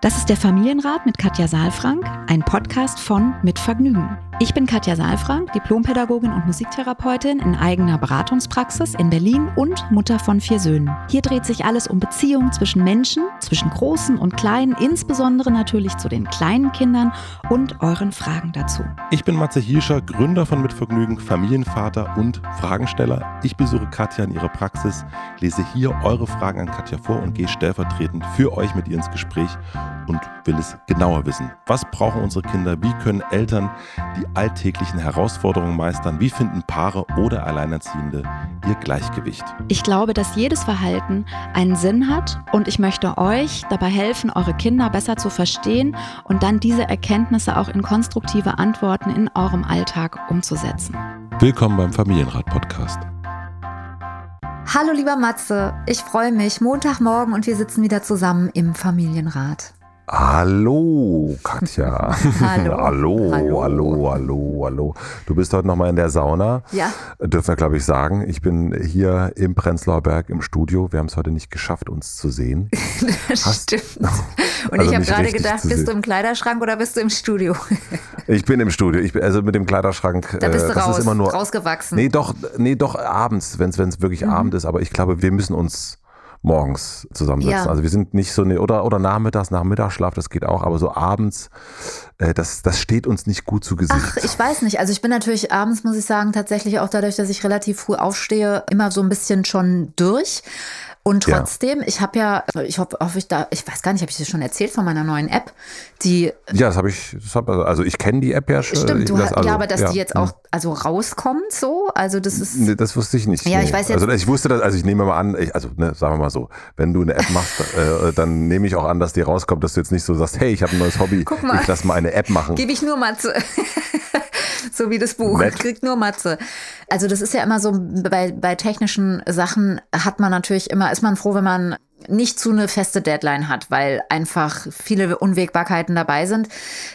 Das ist der Familienrat mit Katja Saalfrank, ein Podcast von Mit Vergnügen. Ich bin Katja Saalfrank, Diplompädagogin und Musiktherapeutin in eigener Beratungspraxis in Berlin und Mutter von vier Söhnen. Hier dreht sich alles um Beziehungen zwischen Menschen, zwischen Großen und Kleinen, insbesondere natürlich zu den kleinen Kindern und euren Fragen dazu. Ich bin Matze Hirscher, Gründer von Mit Vergnügen, Familienvater und Fragensteller. Ich besuche Katja in ihrer Praxis, lese hier eure Fragen an Katja vor und gehe stellvertretend für euch mit ihr ins Gespräch und will es genauer wissen. Was brauchen unsere Kinder? Wie können Eltern die alltäglichen Herausforderungen meistern? Wie finden Paare oder Alleinerziehende ihr Gleichgewicht? Ich glaube, dass jedes Verhalten einen Sinn hat und ich möchte euch dabei helfen, eure Kinder besser zu verstehen und dann diese Erkenntnisse auch in konstruktive Antworten in eurem Alltag umzusetzen. Willkommen beim Familienrat-Podcast. Hallo lieber Matze, ich freue mich. Montagmorgen und wir sitzen wieder zusammen im Familienrat. Hallo, Katja. hallo. hallo. hallo, hallo, hallo, hallo. Du bist heute nochmal in der Sauna. Ja. Dürfen wir, glaube ich, sagen. Ich bin hier im Prenzlauer Berg im Studio. Wir haben es heute nicht geschafft, uns zu sehen. das Hast, stimmt. Und also ich habe gerade gedacht, bist du im Kleiderschrank oder bist du im Studio? ich bin im Studio. Ich bin, also mit dem Kleiderschrank. Da bist du äh, das raus, ist immer nur, rausgewachsen. Nee, doch, nee, doch abends, wenn es wirklich mhm. Abend ist. Aber ich glaube, wir müssen uns morgens zusammensetzen. Ja. Also wir sind nicht so eine, oder, oder nachmittags, nach Mittagsschlaf, das geht auch, aber so abends, äh, das, das steht uns nicht gut zu Gesicht. Ach, ich weiß nicht. Also ich bin natürlich abends, muss ich sagen, tatsächlich auch dadurch, dass ich relativ früh aufstehe, immer so ein bisschen schon durch. Und trotzdem, ja. ich habe ja, ich hoffe, hoffe ich da, ich weiß gar nicht, habe ich dir schon erzählt von meiner neuen App, die. Ja, das habe ich, das hab, also ich kenne die App ja schon. Stimmt, du das, also, ja, aber dass ja. die jetzt auch also rauskommt so, also das ist. Nee, das wusste ich nicht. Ja, nee. ich weiß jetzt. Also ich wusste das, also ich nehme mal an, ich, also ne, sagen wir mal so, wenn du eine App machst, äh, dann nehme ich auch an, dass die rauskommt, dass du jetzt nicht so sagst, hey, ich habe ein neues Hobby, Guck mal, ich lass mal eine App machen. Gebe ich nur Matze. so wie das Buch. Nett. Kriegt nur Matze. Also das ist ja immer so, bei, bei technischen Sachen hat man natürlich immer, ist man froh, wenn man nicht zu eine feste Deadline hat, weil einfach viele Unwägbarkeiten dabei sind.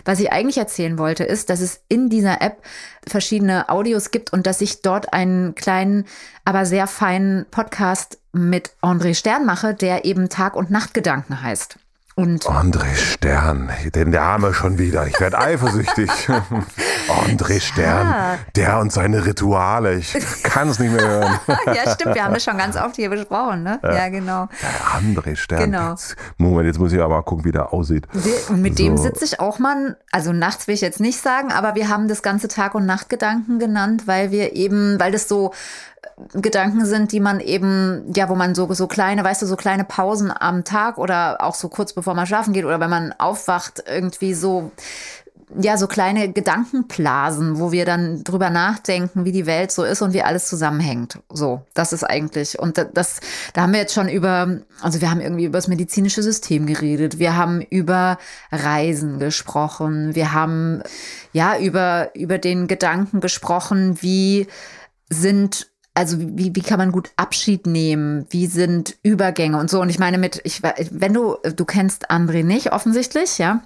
Was ich eigentlich erzählen wollte, ist, dass es in dieser App verschiedene Audios gibt und dass ich dort einen kleinen, aber sehr feinen Podcast mit André Stern mache, der eben Tag- und Nachtgedanken heißt. Und André Stern, den Name schon wieder. Ich werde eifersüchtig. André Stern, ja. der und seine Rituale. Ich kann es nicht mehr hören. ja, stimmt. Wir haben das schon ganz oft hier besprochen, ne? Ja, ja genau. Der André Stern. Genau. Moment, jetzt muss ich aber gucken, wie der aussieht. Und mit so. dem sitze ich auch mal, also nachts will ich jetzt nicht sagen, aber wir haben das ganze Tag- und Nachtgedanken genannt, weil wir eben, weil das so Gedanken sind, die man eben, ja, wo man so, so kleine, weißt du, so kleine Pausen am Tag oder auch so kurz bevor man schlafen geht oder wenn man aufwacht, irgendwie so, ja, so kleine Gedankenblasen, wo wir dann drüber nachdenken, wie die Welt so ist und wie alles zusammenhängt. So, das ist eigentlich. Und das, da haben wir jetzt schon über, also wir haben irgendwie über das medizinische System geredet. Wir haben über Reisen gesprochen. Wir haben, ja, über, über den Gedanken gesprochen, wie sind also wie, wie kann man gut Abschied nehmen? Wie sind Übergänge und so? Und ich meine mit, ich, wenn du, du kennst André nicht, offensichtlich, ja?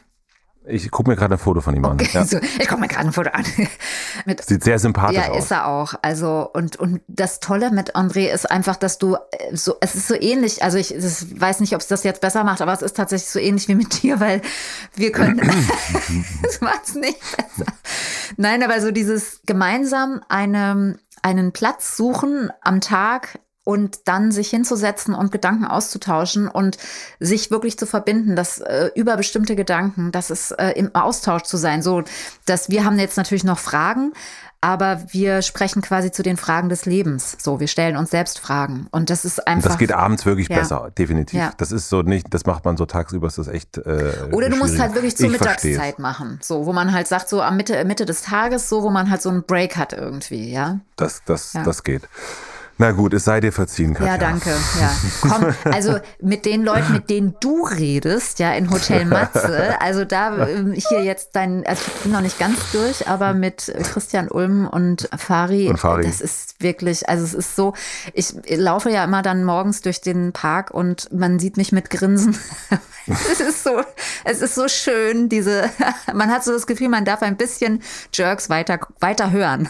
Ich gucke mir gerade ein Foto von ihm okay, an. Ja. So, ich gucke mir gerade ein Foto an. mit, Sieht sehr sympathisch ja, aus. Ja, ist er auch. Also, und, und das Tolle mit André ist einfach, dass du äh, so, es ist so ähnlich, also ich weiß nicht, ob es das jetzt besser macht, aber es ist tatsächlich so ähnlich wie mit dir, weil wir können, das macht es nicht besser. Nein, aber so dieses gemeinsam eine, einen Platz suchen am Tag, und dann sich hinzusetzen und Gedanken auszutauschen und sich wirklich zu verbinden, dass äh, über bestimmte Gedanken, dass es äh, im Austausch zu sein, so dass wir haben jetzt natürlich noch Fragen, aber wir sprechen quasi zu den Fragen des Lebens. So, wir stellen uns selbst Fragen und das ist einfach. Das geht abends wirklich ja. besser, definitiv. Ja. Das ist so nicht, das macht man so tagsüber, ist das echt. Äh, Oder du musst halt wirklich zur ich Mittagszeit versteh's. machen, so, wo man halt sagt, so am Mitte, Mitte des Tages, so, wo man halt so einen Break hat irgendwie, ja. Das, das, ja. das geht. Na gut, es sei dir verziehen, Katja. Ja, danke. Ja. Komm, also mit den Leuten, mit denen du redest, ja, in Hotel Matze, also da ähm, hier jetzt dein, also ich bin noch nicht ganz durch, aber mit Christian Ulm und Fari, und Fari, das ist wirklich, also es ist so, ich laufe ja immer dann morgens durch den Park und man sieht mich mit Grinsen. es ist so, es ist so schön, diese, man hat so das Gefühl, man darf ein bisschen Jerks weiter, weiter hören.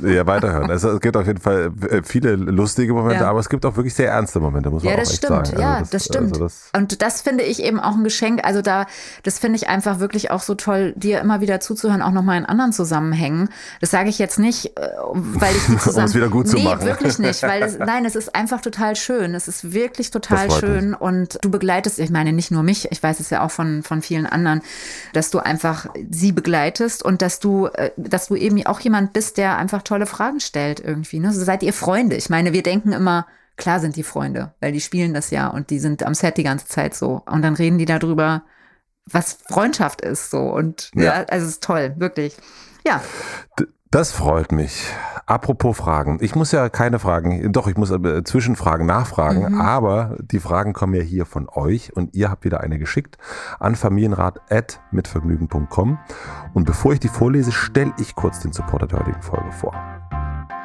Ja, weiterhören. Also, es gibt auf jeden Fall äh, viele lustige Momente, ja. aber es gibt auch wirklich sehr ernste Momente, muss man ja, auch echt stimmt. sagen. Ja, also das, das stimmt. Also das und das finde ich eben auch ein Geschenk. Also da, das finde ich einfach wirklich auch so toll, dir immer wieder zuzuhören, auch nochmal in anderen Zusammenhängen. Das sage ich jetzt nicht, äh, weil ich die zusammen... um es wieder gut nee, zu machen. wirklich nicht, weil es, nein, es ist einfach total schön. Es ist wirklich total schön mich. und du begleitest, ich meine nicht nur mich, ich weiß es ja auch von, von vielen anderen, dass du einfach sie begleitest und dass du, äh, dass du eben auch jemand bist, der einfach tolle Fragen stellt stellt irgendwie. Ne? So seid ihr Freunde. Ich meine, wir denken immer, klar sind die Freunde, weil die spielen das ja und die sind am Set die ganze Zeit so. Und dann reden die darüber, was Freundschaft ist so. Und ja, ja also es ist toll, wirklich. Ja. Das freut mich. Apropos Fragen. Ich muss ja keine Fragen, doch, ich muss äh, Zwischenfragen nachfragen, mhm. aber die Fragen kommen ja hier von euch und ihr habt wieder eine geschickt an familienrat.mitvergnügen.com. Und bevor ich die vorlese, stelle ich kurz den Supporter der heutigen Folge vor.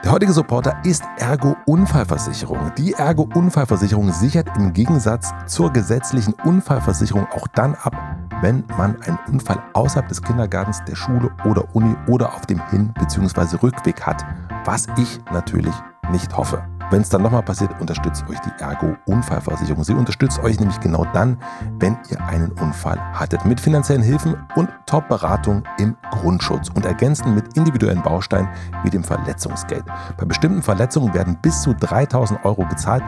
Der heutige Supporter ist Ergo Unfallversicherung. Die Ergo Unfallversicherung sichert im Gegensatz zur gesetzlichen Unfallversicherung auch dann ab, wenn man einen Unfall außerhalb des Kindergartens, der Schule oder Uni oder auf dem Hin- bzw. Rückweg hat, was ich natürlich nicht hoffe. Wenn es dann nochmal passiert, unterstützt euch die Ergo Unfallversicherung. Sie unterstützt euch nämlich genau dann, wenn ihr einen Unfall hattet. Mit finanziellen Hilfen und Top-Beratung im Grundschutz und ergänzen mit individuellen Bausteinen wie dem Verletzungsgeld. Bei bestimmten Verletzungen werden bis zu 3000 Euro gezahlt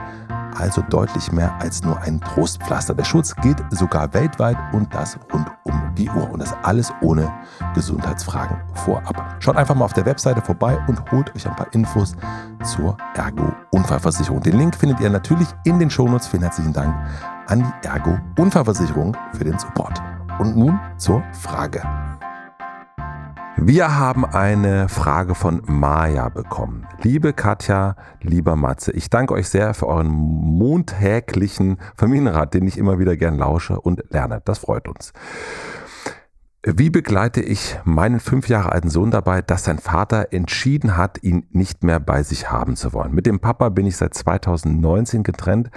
also deutlich mehr als nur ein Trostpflaster. Der Schutz gilt sogar weltweit und das rund um die Uhr. Und das alles ohne Gesundheitsfragen vorab. Schaut einfach mal auf der Webseite vorbei und holt euch ein paar Infos zur Ergo Unfallversicherung. Den Link findet ihr natürlich in den Shownotes. Vielen herzlichen Dank an die Ergo Unfallversicherung für den Support. Und nun zur Frage. Wir haben eine Frage von Maja bekommen. Liebe Katja, lieber Matze, ich danke euch sehr für euren montäglichen Familienrat, den ich immer wieder gern lausche und lerne. Das freut uns. Wie begleite ich meinen fünf Jahre alten Sohn dabei, dass sein Vater entschieden hat, ihn nicht mehr bei sich haben zu wollen? Mit dem Papa bin ich seit 2019 getrennt.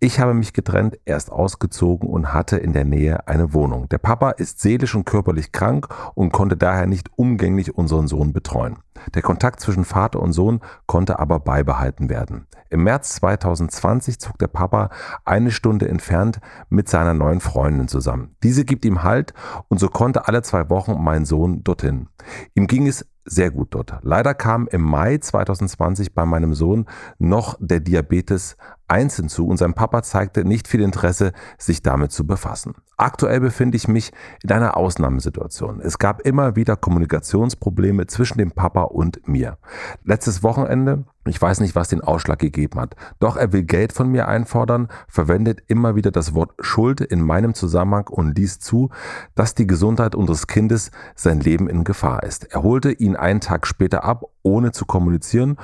Ich habe mich getrennt, erst ausgezogen und hatte in der Nähe eine Wohnung. Der Papa ist seelisch und körperlich krank und konnte daher nicht umgänglich unseren Sohn betreuen. Der Kontakt zwischen Vater und Sohn konnte aber beibehalten werden. Im März 2020 zog der Papa eine Stunde entfernt mit seiner neuen Freundin zusammen. Diese gibt ihm Halt und so konnte alle zwei Wochen mein Sohn dorthin. Ihm ging es sehr gut dort. Leider kam im Mai 2020 bei meinem Sohn noch der Diabetes 1 hinzu und sein Papa zeigte nicht viel Interesse, sich damit zu befassen. Aktuell befinde ich mich in einer Ausnahmesituation. Es gab immer wieder Kommunikationsprobleme zwischen dem Papa und mir. Letztes Wochenende ich weiß nicht, was den Ausschlag gegeben hat. Doch er will Geld von mir einfordern, verwendet immer wieder das Wort Schuld in meinem Zusammenhang und ließ zu, dass die Gesundheit unseres Kindes sein Leben in Gefahr ist. Er holte ihn einen Tag später ab, ohne zu kommunizieren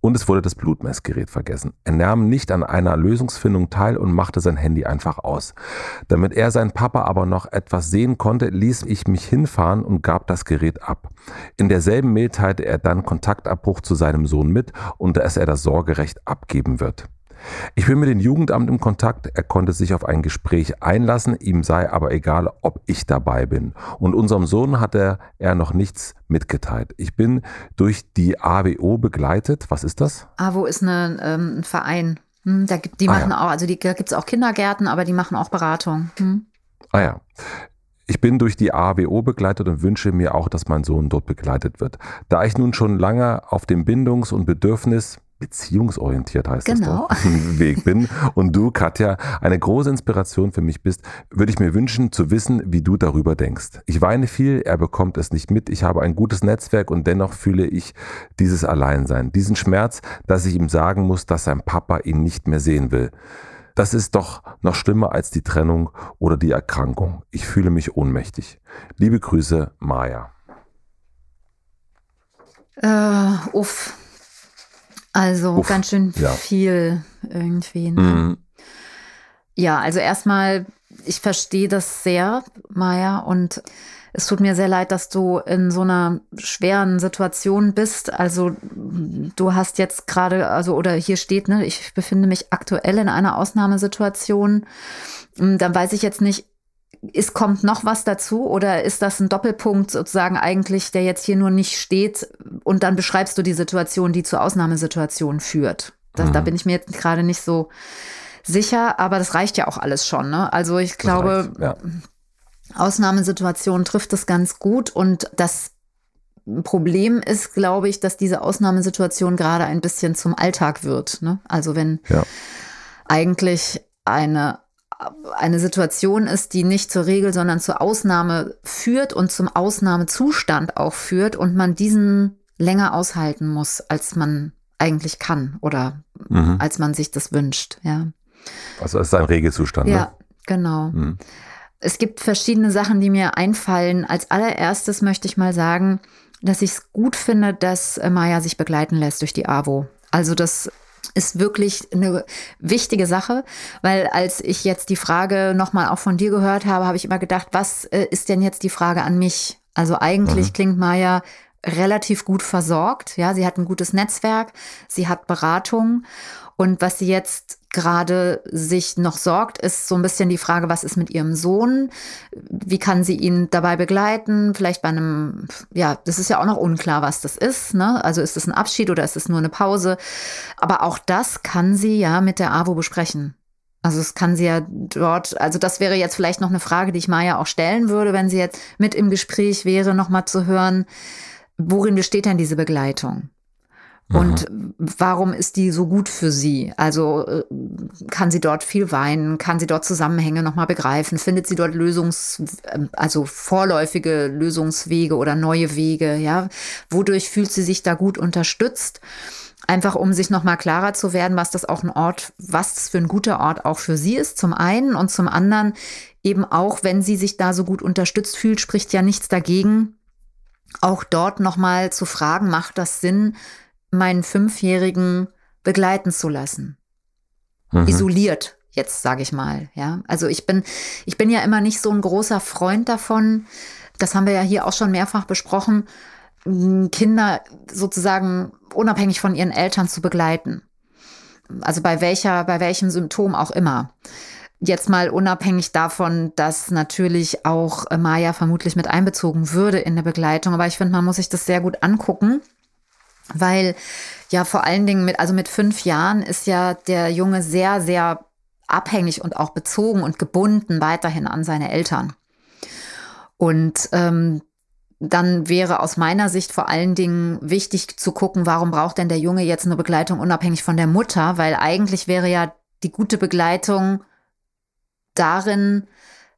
und es wurde das Blutmessgerät vergessen. Er nahm nicht an einer Lösungsfindung teil und machte sein Handy einfach aus. Damit er seinen Papa aber noch etwas sehen konnte, ließ ich mich hinfahren und gab das Gerät ab. In derselben Mail teilte er dann Kontaktabbruch zu seinem Sohn mit und dass er das Sorgerecht abgeben wird. Ich bin mit dem Jugendamt im Kontakt, er konnte sich auf ein Gespräch einlassen, ihm sei aber egal, ob ich dabei bin. Und unserem Sohn hatte er noch nichts mitgeteilt. Ich bin durch die AWO begleitet. Was ist das? AWO ist eine, ähm, ein Verein. Hm, da gibt, die ah, machen ja. auch, also die, da gibt es auch Kindergärten, aber die machen auch Beratung. Hm. Ah ja. Ich bin durch die AWO begleitet und wünsche mir auch, dass mein Sohn dort begleitet wird. Da ich nun schon lange auf dem Bindungs- und Bedürfnis beziehungsorientiert heißt genau. das doch, Weg bin und du, Katja, eine große Inspiration für mich bist, würde ich mir wünschen zu wissen, wie du darüber denkst. Ich weine viel, er bekommt es nicht mit, ich habe ein gutes Netzwerk und dennoch fühle ich dieses Alleinsein, diesen Schmerz, dass ich ihm sagen muss, dass sein Papa ihn nicht mehr sehen will. Das ist doch noch schlimmer als die Trennung oder die Erkrankung. Ich fühle mich ohnmächtig. Liebe Grüße, Maja. Äh, uff. Also Uff, ganz schön ja. viel irgendwie. Ne? Mhm. Ja, also erstmal, ich verstehe das sehr, Maja, und es tut mir sehr leid, dass du in so einer schweren Situation bist. Also du hast jetzt gerade, also oder hier steht, ne, ich befinde mich aktuell in einer Ausnahmesituation. Hm, dann weiß ich jetzt nicht, ist, kommt noch was dazu oder ist das ein Doppelpunkt sozusagen eigentlich, der jetzt hier nur nicht steht und dann beschreibst du die Situation, die zur Ausnahmesituation führt? Das, mhm. Da bin ich mir jetzt gerade nicht so sicher, aber das reicht ja auch alles schon. Ne? Also ich glaube, reicht, ja. Ausnahmesituation trifft es ganz gut und das Problem ist, glaube ich, dass diese Ausnahmesituation gerade ein bisschen zum Alltag wird. Ne? Also wenn ja. eigentlich eine eine Situation ist, die nicht zur Regel, sondern zur Ausnahme führt und zum Ausnahmezustand auch führt und man diesen länger aushalten muss, als man eigentlich kann oder mhm. als man sich das wünscht, ja. Also es ist ein Regelzustand. Ja, ne? genau. Mhm. Es gibt verschiedene Sachen, die mir einfallen. Als allererstes möchte ich mal sagen, dass ich es gut finde, dass Maya sich begleiten lässt durch die AWO. Also das ist wirklich eine wichtige Sache, weil als ich jetzt die Frage nochmal auch von dir gehört habe, habe ich immer gedacht, was äh, ist denn jetzt die Frage an mich? Also eigentlich mhm. klingt Maya relativ gut versorgt. Ja, sie hat ein gutes Netzwerk, sie hat Beratung und was sie jetzt gerade sich noch sorgt, ist so ein bisschen die Frage, was ist mit ihrem Sohn? Wie kann sie ihn dabei begleiten? Vielleicht bei einem, ja, das ist ja auch noch unklar, was das ist. Ne? Also ist es ein Abschied oder ist es nur eine Pause? Aber auch das kann sie ja mit der AWO besprechen. Also es kann sie ja dort, also das wäre jetzt vielleicht noch eine Frage, die ich Maya auch stellen würde, wenn sie jetzt mit im Gespräch wäre, nochmal zu hören, worin besteht denn diese Begleitung? Und warum ist die so gut für sie? Also äh, kann sie dort viel weinen? Kann sie dort Zusammenhänge nochmal begreifen? Findet sie dort Lösungs, ähm, also vorläufige Lösungswege oder neue Wege? Ja, wodurch fühlt sie sich da gut unterstützt? Einfach um sich nochmal klarer zu werden, was das auch ein Ort, was das für ein guter Ort auch für sie ist, zum einen und zum anderen eben auch, wenn sie sich da so gut unterstützt fühlt, spricht ja nichts dagegen, auch dort nochmal zu fragen, macht das Sinn, meinen Fünfjährigen begleiten zu lassen. Mhm. Isoliert, jetzt sage ich mal. Ja, also ich bin, ich bin ja immer nicht so ein großer Freund davon. Das haben wir ja hier auch schon mehrfach besprochen, Kinder sozusagen unabhängig von ihren Eltern zu begleiten. Also bei welcher, bei welchem Symptom auch immer. Jetzt mal unabhängig davon, dass natürlich auch Maya vermutlich mit einbezogen würde in der Begleitung. Aber ich finde, man muss sich das sehr gut angucken weil ja vor allen Dingen mit, also mit fünf Jahren ist ja der Junge sehr, sehr abhängig und auch bezogen und gebunden weiterhin an seine Eltern. Und ähm, dann wäre aus meiner Sicht vor allen Dingen wichtig zu gucken, warum braucht denn der Junge jetzt eine Begleitung unabhängig von der Mutter? Weil eigentlich wäre ja die gute Begleitung darin,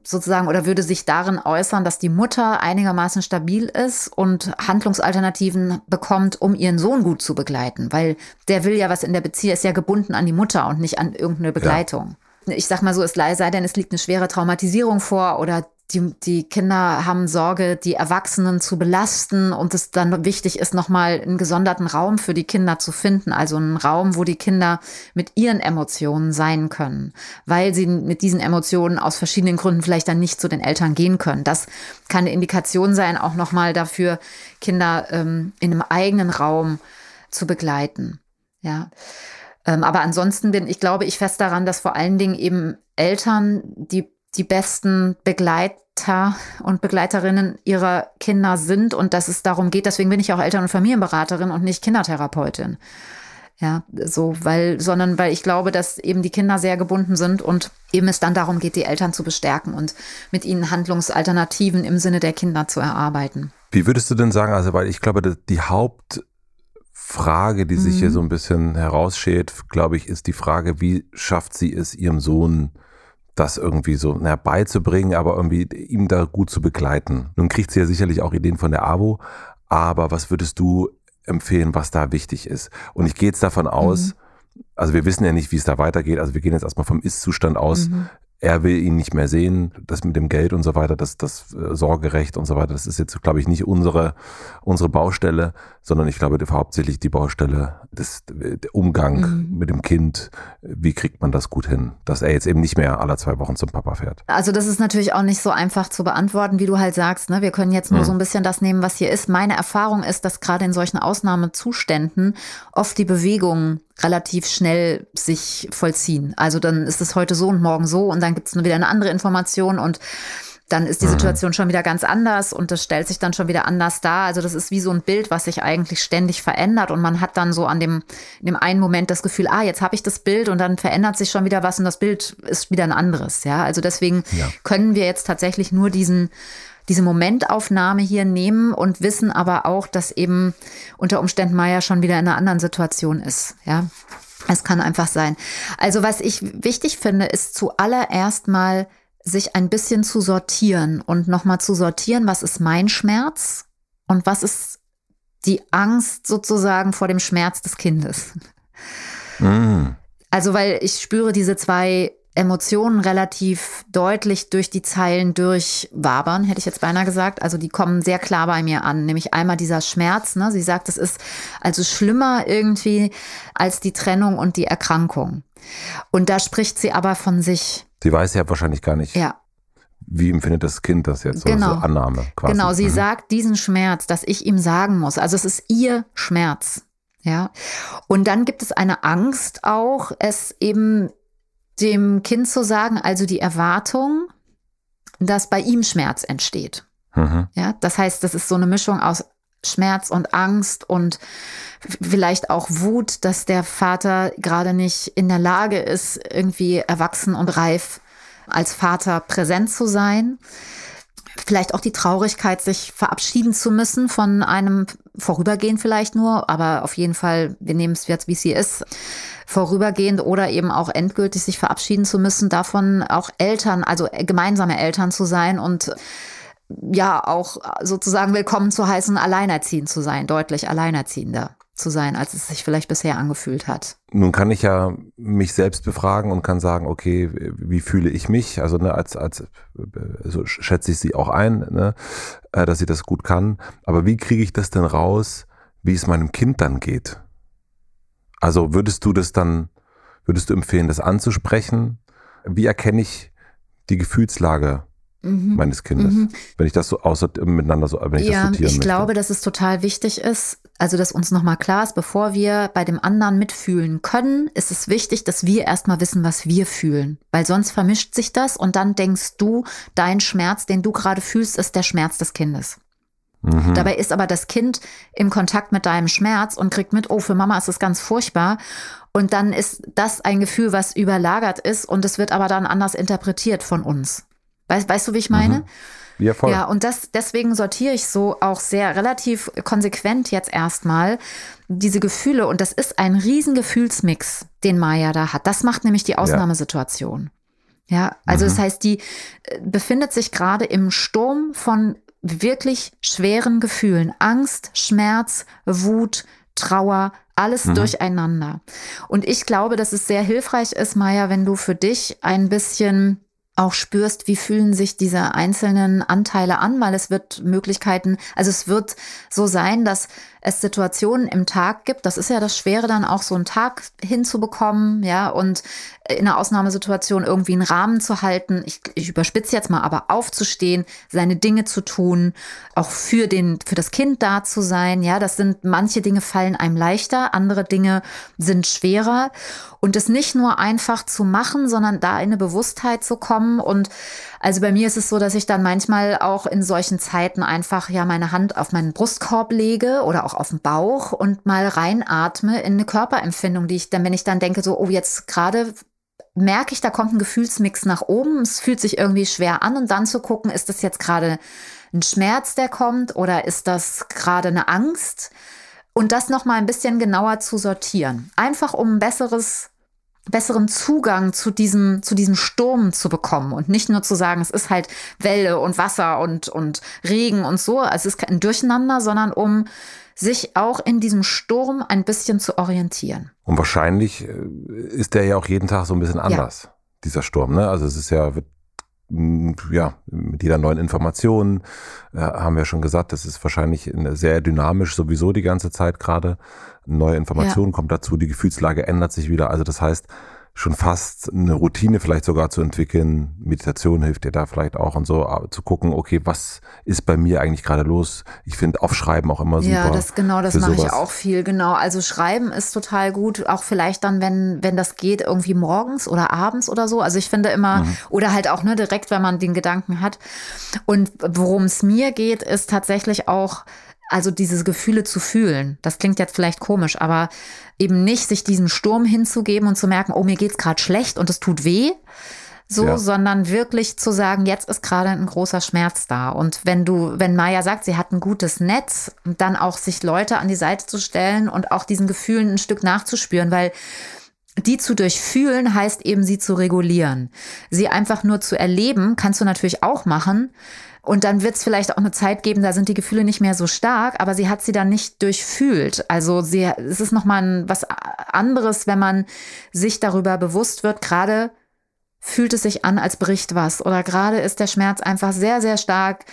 sozusagen oder würde sich darin äußern, dass die Mutter einigermaßen stabil ist und Handlungsalternativen bekommt, um ihren Sohn gut zu begleiten, weil der will ja was in der Beziehung, ist ja gebunden an die Mutter und nicht an irgendeine Begleitung. Ja. Ich sag mal so, es sei denn, es liegt eine schwere Traumatisierung vor oder die, die Kinder haben Sorge, die Erwachsenen zu belasten und es dann wichtig ist, nochmal einen gesonderten Raum für die Kinder zu finden. Also einen Raum, wo die Kinder mit ihren Emotionen sein können, weil sie mit diesen Emotionen aus verschiedenen Gründen vielleicht dann nicht zu den Eltern gehen können. Das kann eine Indikation sein, auch nochmal dafür, Kinder ähm, in einem eigenen Raum zu begleiten. Ja. Ähm, aber ansonsten bin ich glaube ich fest daran, dass vor allen Dingen eben Eltern, die die besten Begleiter und Begleiterinnen ihrer Kinder sind und dass es darum geht. Deswegen bin ich auch Eltern- und Familienberaterin und nicht Kindertherapeutin. Ja, so, weil, sondern weil ich glaube, dass eben die Kinder sehr gebunden sind und eben es dann darum geht, die Eltern zu bestärken und mit ihnen Handlungsalternativen im Sinne der Kinder zu erarbeiten. Wie würdest du denn sagen, also, weil ich glaube, die Hauptfrage, die sich mhm. hier so ein bisschen herausschält, glaube ich, ist die Frage, wie schafft sie es, ihrem Sohn das irgendwie so na, beizubringen, aber irgendwie ihm da gut zu begleiten. Nun kriegt sie ja sicherlich auch Ideen von der AWO, aber was würdest du empfehlen, was da wichtig ist? Und ich gehe jetzt davon aus, mhm. also wir wissen ja nicht, wie es da weitergeht, also wir gehen jetzt erstmal vom Ist-Zustand aus. Mhm er will ihn nicht mehr sehen, das mit dem Geld und so weiter, das, das äh, Sorgerecht und so weiter, das ist jetzt, glaube ich, nicht unsere, unsere Baustelle, sondern ich glaube hauptsächlich die Baustelle des der Umgang mhm. mit dem Kind. Wie kriegt man das gut hin, dass er jetzt eben nicht mehr alle zwei Wochen zum Papa fährt? Also das ist natürlich auch nicht so einfach zu beantworten, wie du halt sagst. Ne? Wir können jetzt nur mhm. so ein bisschen das nehmen, was hier ist. Meine Erfahrung ist, dass gerade in solchen Ausnahmezuständen oft die Bewegung relativ schnell sich vollziehen. Also dann ist es heute so und morgen so und dann gibt es wieder eine andere Information und dann ist die mhm. Situation schon wieder ganz anders und das stellt sich dann schon wieder anders dar. Also das ist wie so ein Bild, was sich eigentlich ständig verändert und man hat dann so an dem, in dem einen Moment das Gefühl, ah, jetzt habe ich das Bild und dann verändert sich schon wieder was und das Bild ist wieder ein anderes. Ja, also deswegen ja. können wir jetzt tatsächlich nur diesen diese Momentaufnahme hier nehmen und wissen aber auch, dass eben unter Umständen Maya schon wieder in einer anderen Situation ist. Ja, es kann einfach sein. Also was ich wichtig finde, ist zuallererst mal sich ein bisschen zu sortieren und nochmal zu sortieren, was ist mein Schmerz und was ist die Angst sozusagen vor dem Schmerz des Kindes. Mm. Also, weil ich spüre diese zwei Emotionen relativ deutlich durch die Zeilen durchwabern, hätte ich jetzt beinahe gesagt. Also die kommen sehr klar bei mir an. Nämlich einmal dieser Schmerz. Ne? Sie sagt, es ist also schlimmer irgendwie als die Trennung und die Erkrankung. Und da spricht sie aber von sich. Sie weiß ja wahrscheinlich gar nicht. Ja. Wie empfindet das Kind das jetzt? Genau. Also Annahme quasi. Genau, sie mhm. sagt diesen Schmerz, dass ich ihm sagen muss. Also es ist ihr Schmerz. Ja. Und dann gibt es eine Angst auch, es eben dem Kind zu sagen, also die Erwartung, dass bei ihm Schmerz entsteht. Mhm. Ja, das heißt, das ist so eine Mischung aus Schmerz und Angst und vielleicht auch Wut, dass der Vater gerade nicht in der Lage ist, irgendwie erwachsen und reif als Vater präsent zu sein. Vielleicht auch die Traurigkeit, sich verabschieden zu müssen von einem vorübergehend vielleicht nur, aber auf jeden Fall, wir nehmen es jetzt, wie sie ist, vorübergehend oder eben auch endgültig sich verabschieden zu müssen, davon auch Eltern, also gemeinsame Eltern zu sein und ja auch sozusagen willkommen zu heißen, alleinerziehend zu sein, deutlich alleinerziehender zu sein, als es sich vielleicht bisher angefühlt hat. Nun kann ich ja mich selbst befragen und kann sagen, okay, wie fühle ich mich? Also ne, als, als so schätze ich sie auch ein, ne, äh, dass sie das gut kann. Aber wie kriege ich das denn raus, wie es meinem Kind dann geht? Also würdest du das dann, würdest du empfehlen, das anzusprechen? Wie erkenne ich die Gefühlslage mhm. meines Kindes. Mhm. Wenn ich das so außer, miteinander so, wenn ich ja, das sortieren ich möchte. glaube, dass es total wichtig ist, also dass uns nochmal klar ist, bevor wir bei dem anderen mitfühlen können, ist es wichtig, dass wir erstmal wissen, was wir fühlen. Weil sonst vermischt sich das und dann denkst du, dein Schmerz, den du gerade fühlst, ist der Schmerz des Kindes. Mhm. Dabei ist aber das Kind im Kontakt mit deinem Schmerz und kriegt mit, oh, für Mama ist es ganz furchtbar. Und dann ist das ein Gefühl, was überlagert ist und es wird aber dann anders interpretiert von uns. Weißt, weißt du, wie ich meine? Mhm. Ja, voll. Ja, und das, deswegen sortiere ich so auch sehr relativ konsequent jetzt erstmal diese Gefühle. Und das ist ein riesen Gefühlsmix, den Maya da hat. Das macht nämlich die Ausnahmesituation. Ja, ja also mhm. das heißt, die äh, befindet sich gerade im Sturm von wirklich schweren Gefühlen. Angst, Schmerz, Wut, Trauer, alles mhm. durcheinander. Und ich glaube, dass es sehr hilfreich ist, Maya, wenn du für dich ein bisschen auch spürst, wie fühlen sich diese einzelnen Anteile an, weil es wird Möglichkeiten, also es wird so sein, dass es Situationen im Tag gibt. Das ist ja das Schwere, dann auch so einen Tag hinzubekommen, ja, und in einer Ausnahmesituation irgendwie einen Rahmen zu halten. Ich, ich überspitze jetzt mal, aber aufzustehen, seine Dinge zu tun, auch für den, für das Kind da zu sein. Ja, das sind, manche Dinge fallen einem leichter, andere Dinge sind schwerer. Und es nicht nur einfach zu machen, sondern da in eine Bewusstheit zu kommen. Und also bei mir ist es so, dass ich dann manchmal auch in solchen Zeiten einfach ja meine Hand auf meinen Brustkorb lege oder auch auf den Bauch und mal reinatme in eine Körperempfindung, die ich dann, wenn ich dann denke, so, oh, jetzt gerade merke ich, da kommt ein Gefühlsmix nach oben, es fühlt sich irgendwie schwer an und dann zu gucken, ist das jetzt gerade ein Schmerz, der kommt oder ist das gerade eine Angst? Und das nochmal ein bisschen genauer zu sortieren. Einfach um ein besseres besseren Zugang zu diesem, zu diesem Sturm zu bekommen und nicht nur zu sagen, es ist halt Welle und Wasser und, und Regen und so, es ist kein Durcheinander, sondern um sich auch in diesem Sturm ein bisschen zu orientieren. Und wahrscheinlich äh, ist der ja auch jeden Tag so ein bisschen anders, ja. dieser Sturm. Ne? Also es ist ja, wird, ja, mit jeder neuen Information äh, haben wir schon gesagt, das ist wahrscheinlich sehr dynamisch sowieso die ganze Zeit gerade. Neue Informationen ja. kommt dazu, die Gefühlslage ändert sich wieder. Also das heißt, schon fast eine Routine vielleicht sogar zu entwickeln. Meditation hilft dir da vielleicht auch und so zu gucken, okay, was ist bei mir eigentlich gerade los? Ich finde Aufschreiben auch immer super. Ja, das genau, das mache ich auch viel, genau. Also Schreiben ist total gut, auch vielleicht dann, wenn, wenn das geht, irgendwie morgens oder abends oder so. Also ich finde immer, mhm. oder halt auch ne, direkt, wenn man den Gedanken hat. Und worum es mir geht, ist tatsächlich auch, also diese Gefühle zu fühlen. Das klingt jetzt vielleicht komisch, aber eben nicht sich diesem Sturm hinzugeben und zu merken, oh, mir geht's gerade schlecht und es tut weh. So, ja. sondern wirklich zu sagen, jetzt ist gerade ein großer Schmerz da. Und wenn du, wenn Maya sagt, sie hat ein gutes Netz, dann auch sich Leute an die Seite zu stellen und auch diesen Gefühlen ein Stück nachzuspüren, weil die zu durchfühlen heißt eben, sie zu regulieren. Sie einfach nur zu erleben, kannst du natürlich auch machen. Und dann wird es vielleicht auch eine Zeit geben, da sind die Gefühle nicht mehr so stark, aber sie hat sie dann nicht durchfühlt. Also sie, es ist nochmal was anderes, wenn man sich darüber bewusst wird, gerade fühlt es sich an, als bricht was. Oder gerade ist der Schmerz einfach sehr, sehr stark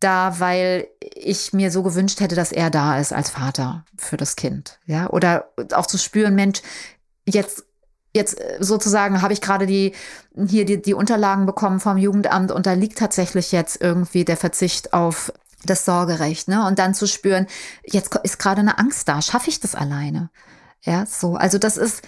da, weil ich mir so gewünscht hätte, dass er da ist als Vater für das Kind. Ja, oder auch zu spüren, Mensch, jetzt jetzt äh, sozusagen habe ich gerade die hier die, die Unterlagen bekommen vom Jugendamt und da liegt tatsächlich jetzt irgendwie der Verzicht auf das Sorgerecht, ne? Und dann zu spüren, jetzt ist gerade eine Angst da, schaffe ich das alleine? Ja, so. Also das ist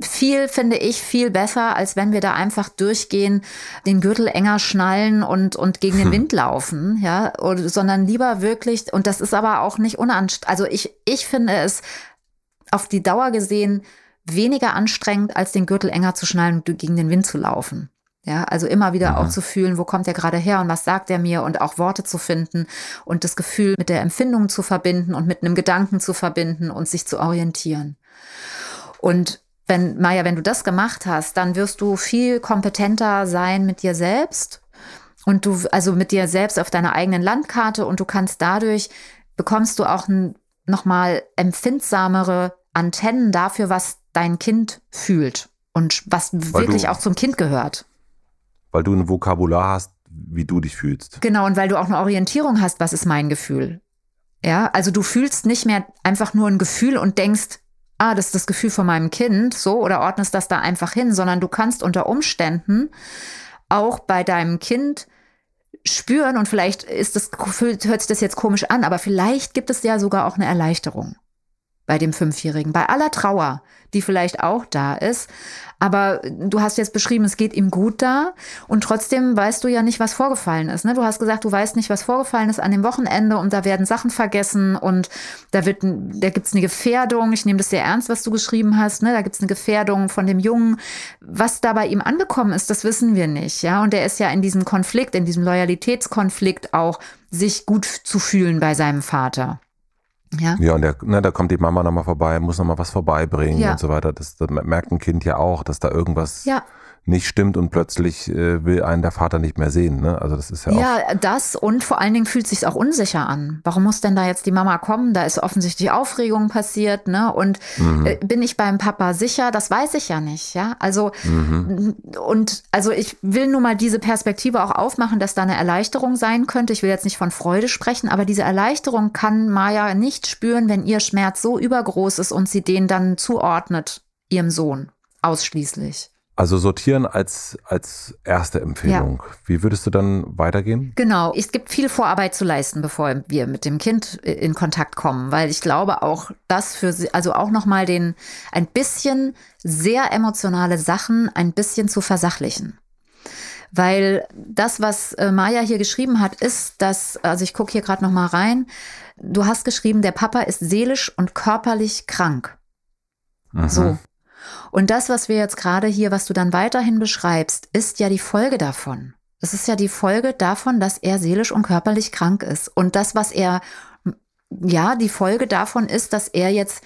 viel, finde ich, viel besser, als wenn wir da einfach durchgehen, den Gürtel enger schnallen und, und gegen den hm. Wind laufen, ja, oder, sondern lieber wirklich, und das ist aber auch nicht unanstrengend, also ich, ich finde es auf die Dauer gesehen weniger anstrengend, als den Gürtel enger zu schnallen und gegen den Wind zu laufen. Ja, also immer wieder mhm. auch zu fühlen, wo kommt er gerade her und was sagt er mir und auch Worte zu finden und das Gefühl mit der Empfindung zu verbinden und mit einem Gedanken zu verbinden und sich zu orientieren. Und wenn, Maja, wenn du das gemacht hast, dann wirst du viel kompetenter sein mit dir selbst und du, also mit dir selbst auf deiner eigenen Landkarte und du kannst dadurch, bekommst du auch ein, nochmal empfindsamere Antennen dafür, was dein Kind fühlt und was weil wirklich du, auch zum Kind gehört. Weil du ein Vokabular hast, wie du dich fühlst. Genau, und weil du auch eine Orientierung hast, was ist mein Gefühl. Ja, also du fühlst nicht mehr einfach nur ein Gefühl und denkst, ah, das ist das Gefühl von meinem Kind, so, oder ordnest das da einfach hin, sondern du kannst unter Umständen auch bei deinem Kind spüren und vielleicht ist das, hört sich das jetzt komisch an, aber vielleicht gibt es ja sogar auch eine Erleichterung bei dem Fünfjährigen, bei aller Trauer, die vielleicht auch da ist. Aber du hast jetzt beschrieben, es geht ihm gut da und trotzdem weißt du ja nicht, was vorgefallen ist. Ne? Du hast gesagt, du weißt nicht, was vorgefallen ist an dem Wochenende und da werden Sachen vergessen und da wird, da gibt's eine Gefährdung. Ich nehme das sehr ernst, was du geschrieben hast. Ne? Da gibt's eine Gefährdung von dem Jungen. Was da bei ihm angekommen ist, das wissen wir nicht. Ja, und er ist ja in diesem Konflikt, in diesem Loyalitätskonflikt auch, sich gut zu fühlen bei seinem Vater. Ja, ja und der, ne, da kommt die Mama nochmal vorbei, muss nochmal was vorbeibringen ja. und so weiter. Das, das merkt ein Kind ja auch, dass da irgendwas ja nicht stimmt und plötzlich äh, will einen der Vater nicht mehr sehen. Ne? Also das ist ja auch. Ja, das und vor allen Dingen fühlt sich auch unsicher an. Warum muss denn da jetzt die Mama kommen? Da ist offensichtlich Aufregung passiert, ne? Und mhm. äh, bin ich beim Papa sicher? Das weiß ich ja nicht, ja. Also mhm. und also ich will nur mal diese Perspektive auch aufmachen, dass da eine Erleichterung sein könnte. Ich will jetzt nicht von Freude sprechen, aber diese Erleichterung kann Maya nicht spüren, wenn ihr Schmerz so übergroß ist und sie den dann zuordnet ihrem Sohn ausschließlich. Also sortieren als, als erste Empfehlung. Ja. Wie würdest du dann weitergehen? Genau, es gibt viel Vorarbeit zu leisten, bevor wir mit dem Kind in Kontakt kommen, weil ich glaube auch, das für sie, also auch nochmal den, ein bisschen sehr emotionale Sachen ein bisschen zu versachlichen. Weil das, was äh, Maja hier geschrieben hat, ist, dass, also ich gucke hier gerade nochmal rein, du hast geschrieben, der Papa ist seelisch und körperlich krank. Mhm. So, und das, was wir jetzt gerade hier, was du dann weiterhin beschreibst, ist ja die Folge davon. Es ist ja die Folge davon, dass er seelisch und körperlich krank ist. Und das, was er, ja, die Folge davon ist, dass er jetzt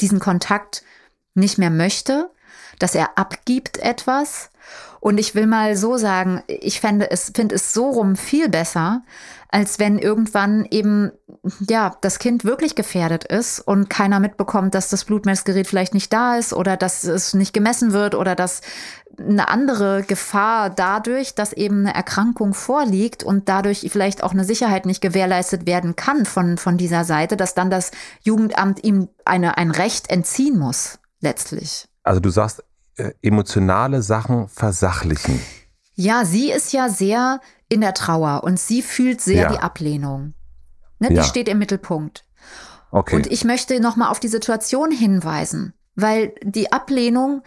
diesen Kontakt nicht mehr möchte, dass er abgibt etwas. Und ich will mal so sagen, ich fände es, finde es so rum viel besser, als wenn irgendwann eben, ja, das Kind wirklich gefährdet ist und keiner mitbekommt, dass das Blutmessgerät vielleicht nicht da ist oder dass es nicht gemessen wird oder dass eine andere Gefahr dadurch, dass eben eine Erkrankung vorliegt und dadurch vielleicht auch eine Sicherheit nicht gewährleistet werden kann von, von dieser Seite, dass dann das Jugendamt ihm eine, ein Recht entziehen muss, letztlich. Also du sagst, äh, emotionale Sachen versachlichen. Ja, sie ist ja sehr in der Trauer und sie fühlt sehr ja. die Ablehnung. Ne, die ja. steht im Mittelpunkt. Okay. Und ich möchte nochmal auf die Situation hinweisen, weil die Ablehnung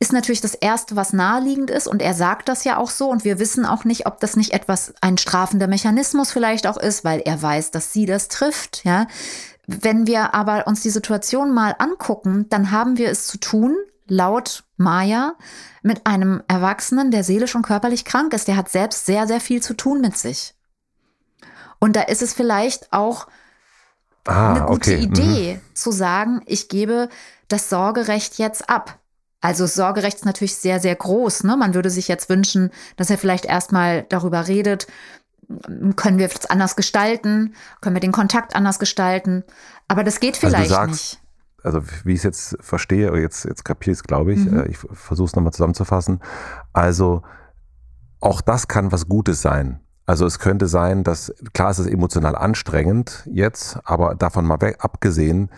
ist natürlich das Erste, was naheliegend ist. Und er sagt das ja auch so. Und wir wissen auch nicht, ob das nicht etwas ein strafender Mechanismus vielleicht auch ist, weil er weiß, dass sie das trifft. Ja. Wenn wir aber uns die Situation mal angucken, dann haben wir es zu tun, laut Maya, mit einem Erwachsenen, der seelisch und körperlich krank ist. Der hat selbst sehr, sehr viel zu tun mit sich. Und da ist es vielleicht auch ah, eine gute okay. Idee mhm. zu sagen, ich gebe das Sorgerecht jetzt ab. Also Sorgerecht ist natürlich sehr, sehr groß. Ne? Man würde sich jetzt wünschen, dass er vielleicht erstmal darüber redet, können wir es anders gestalten, können wir den Kontakt anders gestalten. Aber das geht also vielleicht also sagst, nicht. Also wie ich es jetzt verstehe, jetzt, jetzt kapiere ich es, glaube ich, mhm. Äh, ich versuche es nochmal zusammenzufassen. Also auch das kann was Gutes sein. Also es könnte sein, dass, klar ist es emotional anstrengend jetzt, aber davon mal weg, abgesehen,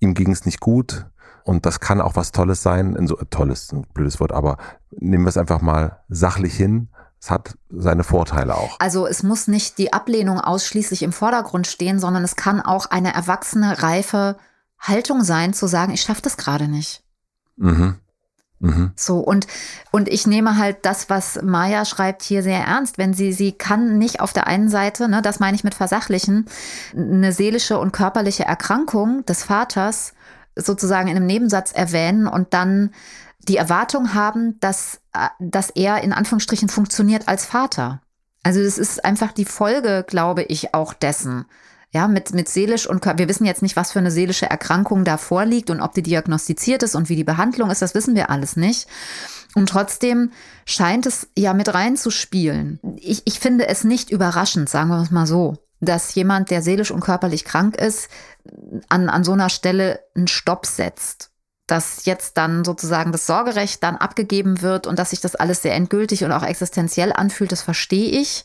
ihm ging es nicht gut, und das kann auch was Tolles sein, so tolles, ein blödes Wort, aber nehmen wir es einfach mal sachlich hin. Es hat seine Vorteile auch. Also es muss nicht die Ablehnung ausschließlich im Vordergrund stehen, sondern es kann auch eine erwachsene, reife Haltung sein, zu sagen, ich schaffe das gerade nicht. Mhm. Mhm. So, und, und ich nehme halt das, was Maya schreibt, hier sehr ernst. Wenn sie, sie kann nicht auf der einen Seite, ne, das meine ich mit versachlichen, eine seelische und körperliche Erkrankung des Vaters sozusagen in einem Nebensatz erwähnen und dann die Erwartung haben, dass, dass er in Anführungsstrichen funktioniert als Vater. Also das ist einfach die Folge, glaube ich, auch dessen. Ja, mit, mit seelisch und wir wissen jetzt nicht, was für eine seelische Erkrankung da vorliegt und ob die diagnostiziert ist und wie die Behandlung ist, das wissen wir alles nicht. Und trotzdem scheint es ja mit reinzuspielen. Ich, ich finde es nicht überraschend, sagen wir es mal so dass jemand, der seelisch und körperlich krank ist, an, an so einer Stelle einen Stopp setzt. Dass jetzt dann sozusagen das Sorgerecht dann abgegeben wird und dass sich das alles sehr endgültig und auch existenziell anfühlt, das verstehe ich.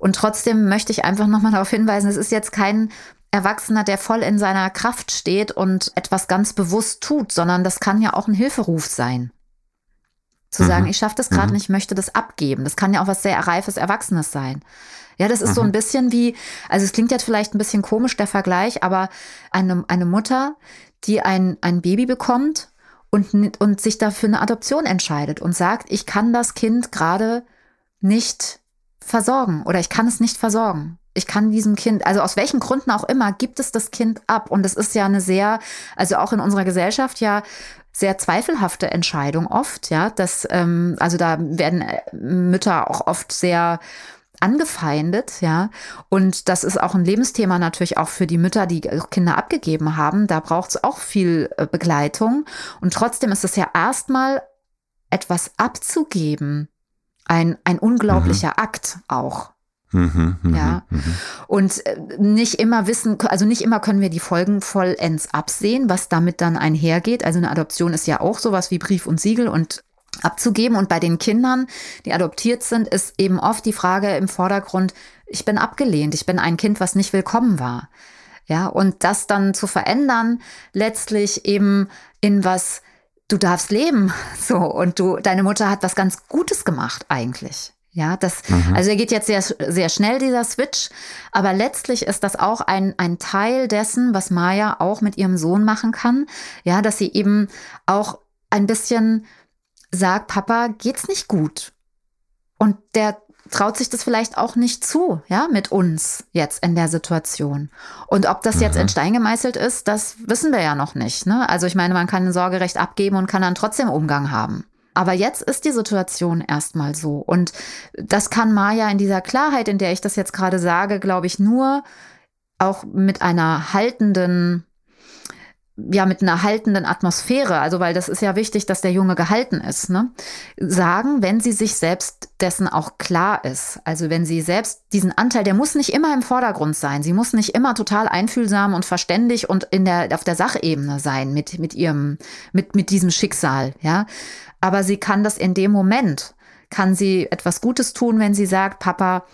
Und trotzdem möchte ich einfach nochmal darauf hinweisen, es ist jetzt kein Erwachsener, der voll in seiner Kraft steht und etwas ganz bewusst tut, sondern das kann ja auch ein Hilferuf sein. Zu mhm. sagen, ich schaffe das gerade mhm. nicht, möchte das abgeben. Das kann ja auch was sehr reifes, Erwachsenes sein. Ja, das ist mhm. so ein mhm. bisschen wie, also es klingt jetzt vielleicht ein bisschen komisch, der Vergleich, aber eine, eine Mutter, die ein, ein Baby bekommt und, und sich dafür eine Adoption entscheidet und sagt, ich kann das Kind gerade nicht versorgen oder ich kann es nicht versorgen. Ich kann diesem Kind, also aus welchen Gründen auch immer, gibt es das Kind ab. Und es ist ja eine sehr, also auch in unserer Gesellschaft ja sehr zweifelhafte Entscheidung oft, ja. Das, ähm, also da werden äh, Mütter auch oft sehr angefeindet, ja. Und das ist auch ein Lebensthema natürlich auch für die Mütter, die Kinder abgegeben haben. Da braucht es auch viel äh, Begleitung. Und trotzdem ist es ja erstmal etwas abzugeben. Ein, ein unglaublicher mhm. Akt auch. Mhm, mh, ja. Mh. Und äh, nicht immer wissen, also nicht immer können wir die Folgen vollends absehen, was damit dann einhergeht. Also eine Adoption ist ja auch sowas wie Brief und Siegel und abzugeben. Und bei den Kindern, die adoptiert sind, ist eben oft die Frage im Vordergrund, ich bin abgelehnt, ich bin ein Kind, was nicht willkommen war. Ja, und das dann zu verändern, letztlich eben in was, du darfst leben, so, und du, deine Mutter hat was ganz Gutes gemacht eigentlich. Ja, das, mhm. also er geht jetzt sehr, sehr schnell, dieser Switch, aber letztlich ist das auch ein, ein Teil dessen, was Maya auch mit ihrem Sohn machen kann. Ja, dass sie eben auch ein bisschen sagt, Papa, geht's nicht gut. Und der traut sich das vielleicht auch nicht zu, ja, mit uns jetzt in der Situation. Und ob das jetzt in mhm. Stein gemeißelt ist, das wissen wir ja noch nicht. Ne? Also ich meine, man kann ein Sorgerecht abgeben und kann dann trotzdem Umgang haben. Aber jetzt ist die Situation erstmal so. Und das kann Maya in dieser Klarheit, in der ich das jetzt gerade sage, glaube ich, nur auch mit einer haltenden ja mit einer haltenden Atmosphäre, also weil das ist ja wichtig, dass der Junge gehalten ist, ne? sagen, wenn sie sich selbst dessen auch klar ist. Also wenn sie selbst diesen Anteil, der muss nicht immer im Vordergrund sein. Sie muss nicht immer total einfühlsam und verständig und in der, auf der Sachebene sein mit, mit ihrem, mit, mit diesem Schicksal, ja. Aber sie kann das in dem Moment, kann sie etwas Gutes tun, wenn sie sagt, Papa,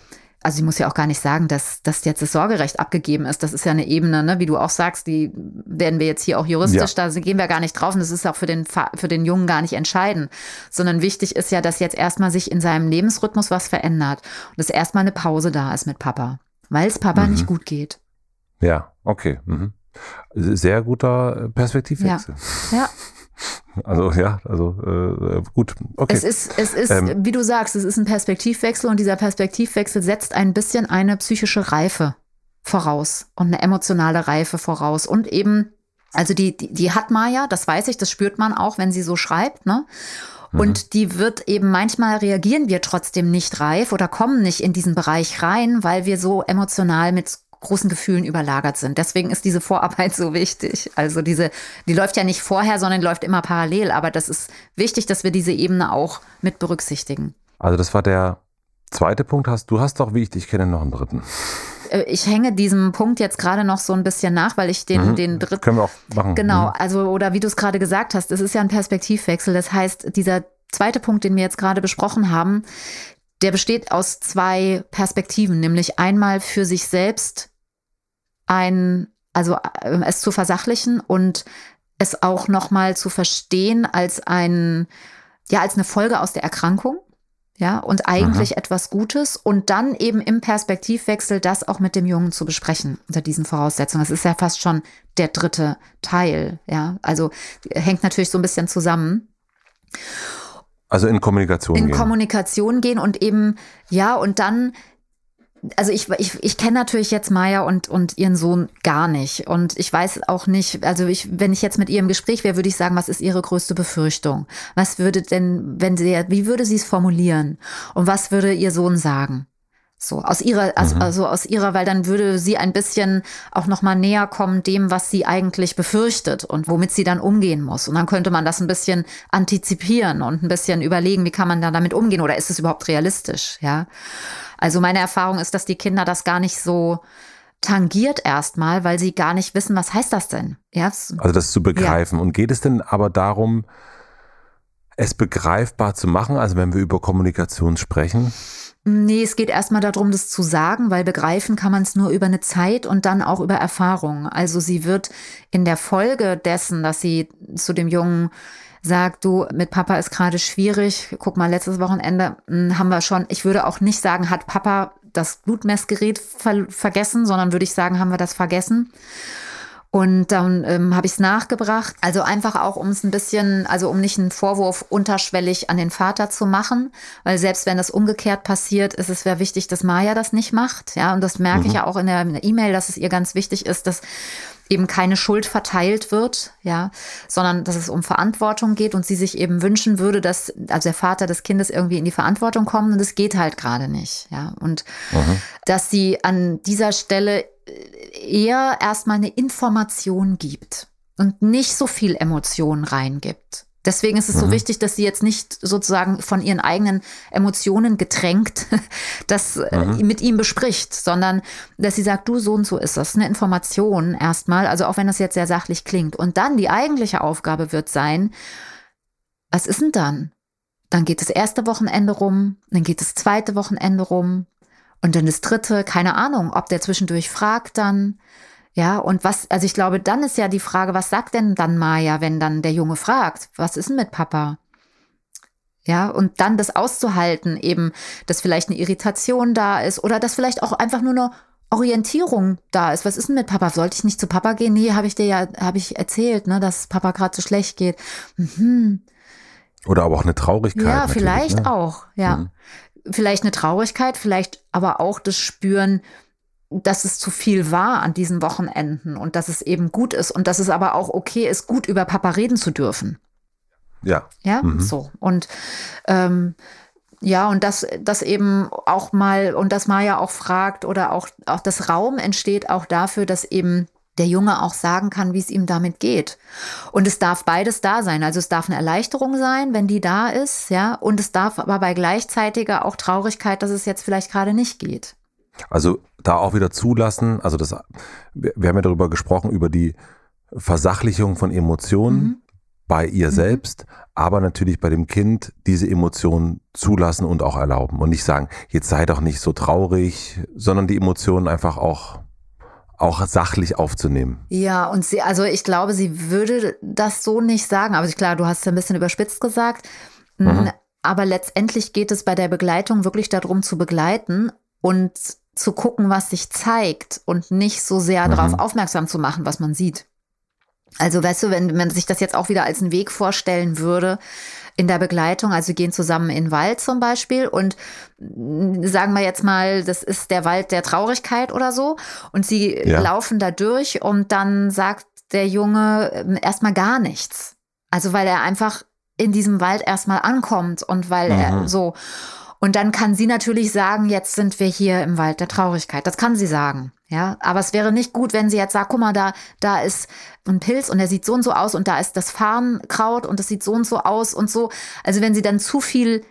also ich muss ja auch gar nicht sagen, dass, dass jetzt das Sorgerecht abgegeben ist. Das ist ja eine Ebene, ne? wie du auch sagst, die werden wir jetzt hier auch juristisch, ja. da gehen wir gar nicht drauf und das ist auch für den, für den Jungen gar nicht entscheidend. Sondern wichtig ist ja, dass jetzt erstmal sich in seinem Lebensrhythmus was verändert und dass erstmal eine Pause da ist mit Papa, weil es Papa mhm. nicht gut geht. Ja, okay. Mhm. Sehr guter Perspektivwechsel. Ja. ja. Also ja, also äh, gut. Okay. Es ist, es ist, ähm, wie du sagst, es ist ein Perspektivwechsel und dieser Perspektivwechsel setzt ein bisschen eine psychische Reife voraus und eine emotionale Reife voraus und eben, also die, die, die hat Maya, das weiß ich, das spürt man auch, wenn sie so schreibt, ne? Und mhm. die wird eben manchmal reagieren wir trotzdem nicht reif oder kommen nicht in diesen Bereich rein, weil wir so emotional mit großen Gefühlen überlagert sind. Deswegen ist diese Vorarbeit so wichtig. Also diese, die läuft ja nicht vorher, sondern läuft immer parallel. Aber das ist wichtig, dass wir diese Ebene auch mit berücksichtigen. Also das war der zweite Punkt. Hast du hast doch, wie ich dich kenne, noch einen dritten. Äh, ich hänge diesem Punkt jetzt gerade noch so ein bisschen nach, weil ich den, mhm. den dritten. Können wir auch machen. Genau, mhm. also, oder wie du es gerade gesagt hast, es ist ja ein Perspektivwechsel. Das heißt, dieser zweite Punkt, den wir jetzt gerade besprochen haben, der besteht aus zwei Perspektiven, nämlich einmal für sich selbst ein, also äh, es zu versachlichen und es auch nochmal zu verstehen als ein, ja, als eine Folge aus der Erkrankung. Ja, und eigentlich Aha. etwas Gutes und dann eben im Perspektivwechsel das auch mit dem Jungen zu besprechen unter diesen Voraussetzungen. Das ist ja fast schon der dritte Teil. Ja, also hängt natürlich so ein bisschen zusammen. Also in Kommunikation in gehen. In Kommunikation gehen und eben, ja, und dann also ich, ich, ich kenne natürlich jetzt Maya und, und ihren Sohn gar nicht. Und ich weiß auch nicht, also ich, wenn ich jetzt mit ihr im Gespräch wäre, würde ich sagen, was ist ihre größte Befürchtung? Was würde denn, wenn sie, wie würde sie es formulieren? Und was würde ihr Sohn sagen? So, aus ihrer, also, mhm. also aus ihrer, weil dann würde sie ein bisschen auch nochmal näher kommen dem, was sie eigentlich befürchtet und womit sie dann umgehen muss. Und dann könnte man das ein bisschen antizipieren und ein bisschen überlegen, wie kann man da damit umgehen oder ist es überhaupt realistisch, ja? Also meine Erfahrung ist, dass die Kinder das gar nicht so tangiert erstmal, weil sie gar nicht wissen, was heißt das denn? Ja, also das zu begreifen. Ja. Und geht es denn aber darum, es begreifbar zu machen, also wenn wir über Kommunikation sprechen? Nee, es geht erstmal darum, das zu sagen, weil begreifen kann man es nur über eine Zeit und dann auch über Erfahrung. Also sie wird in der Folge dessen, dass sie zu dem Jungen sagt, du, mit Papa ist gerade schwierig. Guck mal, letztes Wochenende hm, haben wir schon, ich würde auch nicht sagen, hat Papa das Blutmessgerät ver vergessen, sondern würde ich sagen, haben wir das vergessen. Und dann ähm, habe ich es nachgebracht. Also einfach auch, um es ein bisschen, also um nicht einen Vorwurf unterschwellig an den Vater zu machen, weil selbst wenn das umgekehrt passiert, ist es sehr wichtig, dass Maya das nicht macht. Ja, und das merke mhm. ich ja auch in der E-Mail, dass es ihr ganz wichtig ist, dass eben keine Schuld verteilt wird, ja, sondern dass es um Verantwortung geht und sie sich eben wünschen würde, dass also der Vater des Kindes irgendwie in die Verantwortung kommt und es geht halt gerade nicht, ja, und mhm. dass sie an dieser Stelle eher erstmal eine Information gibt und nicht so viel Emotionen reingibt. Deswegen ist es mhm. so wichtig, dass sie jetzt nicht sozusagen von ihren eigenen Emotionen getränkt das äh, mhm. mit ihm bespricht, sondern dass sie sagt, du so und so ist das. Eine Information erstmal, also auch wenn das jetzt sehr sachlich klingt. Und dann die eigentliche Aufgabe wird sein, was ist denn dann? Dann geht das erste Wochenende rum, dann geht das zweite Wochenende rum, und dann das dritte, keine Ahnung, ob der zwischendurch fragt dann. Ja, und was, also ich glaube, dann ist ja die Frage, was sagt denn dann Maya, wenn dann der Junge fragt, was ist denn mit Papa? Ja, und dann das auszuhalten, eben, dass vielleicht eine Irritation da ist oder dass vielleicht auch einfach nur eine Orientierung da ist. Was ist denn mit Papa? Sollte ich nicht zu Papa gehen? Nee, habe ich dir ja, habe ich erzählt, ne, dass Papa gerade so schlecht geht. Mhm. Oder aber auch eine Traurigkeit. Ja, vielleicht ne? auch, ja. Mhm vielleicht eine Traurigkeit, vielleicht aber auch das Spüren, dass es zu viel war an diesen Wochenenden und dass es eben gut ist und dass es aber auch okay ist, gut über Papa reden zu dürfen. Ja. Ja, mhm. so. Und ähm, ja, und dass das eben auch mal, und dass Maya auch fragt oder auch, auch das Raum entsteht auch dafür, dass eben der Junge auch sagen kann, wie es ihm damit geht. Und es darf beides da sein. Also es darf eine Erleichterung sein, wenn die da ist, ja, und es darf aber bei gleichzeitiger auch Traurigkeit, dass es jetzt vielleicht gerade nicht geht. Also da auch wieder zulassen, also das, wir haben ja darüber gesprochen, über die Versachlichung von Emotionen. Mhm. bei ihr mhm. selbst, aber natürlich bei dem Kind diese Emotionen zulassen und auch erlauben und nicht sagen, jetzt sei doch nicht so traurig, sondern die Emotionen einfach auch auch sachlich aufzunehmen. Ja, und sie, also ich glaube, sie würde das so nicht sagen. Aber klar, du hast es ein bisschen überspitzt gesagt. Mhm. Aber letztendlich geht es bei der Begleitung wirklich darum zu begleiten und zu gucken, was sich zeigt und nicht so sehr mhm. darauf aufmerksam zu machen, was man sieht. Also weißt du, wenn man sich das jetzt auch wieder als einen Weg vorstellen würde in der Begleitung, also gehen zusammen in den Wald zum Beispiel und sagen wir jetzt mal, das ist der Wald der Traurigkeit oder so und sie ja. laufen da durch und dann sagt der Junge ähm, erstmal gar nichts. Also weil er einfach in diesem Wald erstmal ankommt und weil mhm. er so und dann kann sie natürlich sagen, jetzt sind wir hier im Wald der Traurigkeit. Das kann sie sagen. Ja, aber es wäre nicht gut, wenn sie jetzt sagt, guck mal, da, da ist ein Pilz und der sieht so und so aus und da ist das Farnkraut und das sieht so und so aus und so. Also wenn sie dann zu viel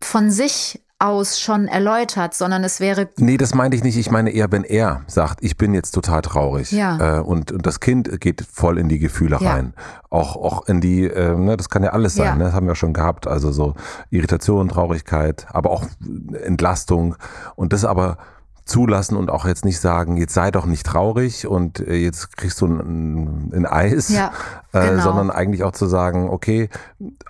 von sich aus schon erläutert, sondern es wäre. Nee, das meinte ich nicht. Ich meine eher, wenn er sagt, ich bin jetzt total traurig. Ja. Äh, und, und das Kind geht voll in die Gefühle ja. rein. Auch, auch in die, äh, ne, das kann ja alles sein, ja. Ne? das haben wir schon gehabt. Also so Irritation, Traurigkeit, aber auch Entlastung. Und das aber zulassen und auch jetzt nicht sagen, jetzt sei doch nicht traurig und äh, jetzt kriegst du ein, ein Eis, ja, äh, genau. äh, sondern eigentlich auch zu sagen, okay,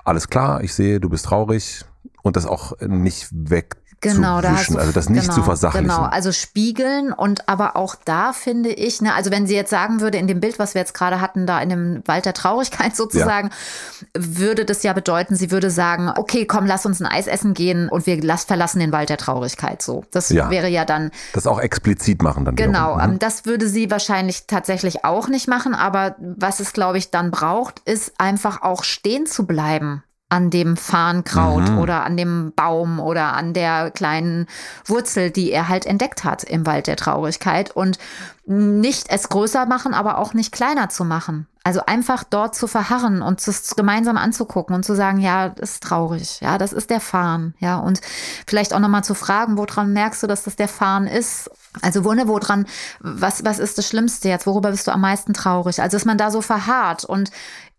alles klar, ich sehe, du bist traurig und das auch nicht weg genau, zu wischen, da also das nicht genau, zu versachlichen. Genau, also spiegeln und aber auch da finde ich, ne, also wenn sie jetzt sagen würde, in dem Bild, was wir jetzt gerade hatten, da in dem Wald der Traurigkeit sozusagen, ja. würde das ja bedeuten, sie würde sagen, okay, komm, lass uns ein Eis essen gehen und wir lass, verlassen den Wald der Traurigkeit so. Das ja. wäre ja dann. Das auch explizit machen dann. Genau, wiederum, ne? das würde sie wahrscheinlich tatsächlich auch nicht machen, aber was es, glaube ich, dann braucht, ist einfach auch stehen zu bleiben an dem Farnkraut mhm. oder an dem Baum oder an der kleinen Wurzel, die er halt entdeckt hat im Wald der Traurigkeit und nicht es größer machen, aber auch nicht kleiner zu machen. Also einfach dort zu verharren und es gemeinsam anzugucken und zu sagen, ja, das ist traurig, ja, das ist der Farn, ja, und vielleicht auch nochmal zu fragen, woran merkst du, dass das der Farn ist? Also wo, ne, woran, was, was ist das Schlimmste jetzt? Worüber bist du am meisten traurig? Also dass man da so verharrt und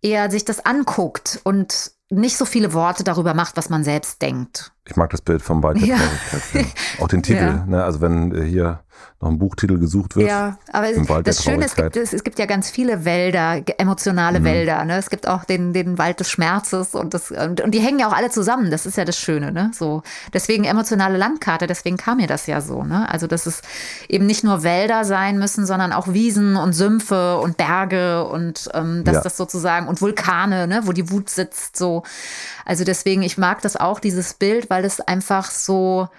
eher sich das anguckt und nicht so viele Worte darüber macht, was man selbst denkt. Ich mag das Bild vom Wald ja. Auch den Titel, ja. ne? also wenn äh, hier noch ein Buchtitel gesucht wird. Ja, aber das Schöne ist, es gibt, es gibt ja ganz viele Wälder, emotionale mhm. Wälder. Ne? Es gibt auch den, den Wald des Schmerzes und, das, und, und, die hängen ja auch alle zusammen. Das ist ja das Schöne. Ne? So, deswegen emotionale Landkarte, deswegen kam mir das ja so. Ne? Also, dass es eben nicht nur Wälder sein müssen, sondern auch Wiesen und Sümpfe und Berge und ähm, dass ja. das sozusagen und Vulkane, ne? wo die Wut sitzt. So. Also deswegen, ich mag das auch, dieses Bild, weil es einfach so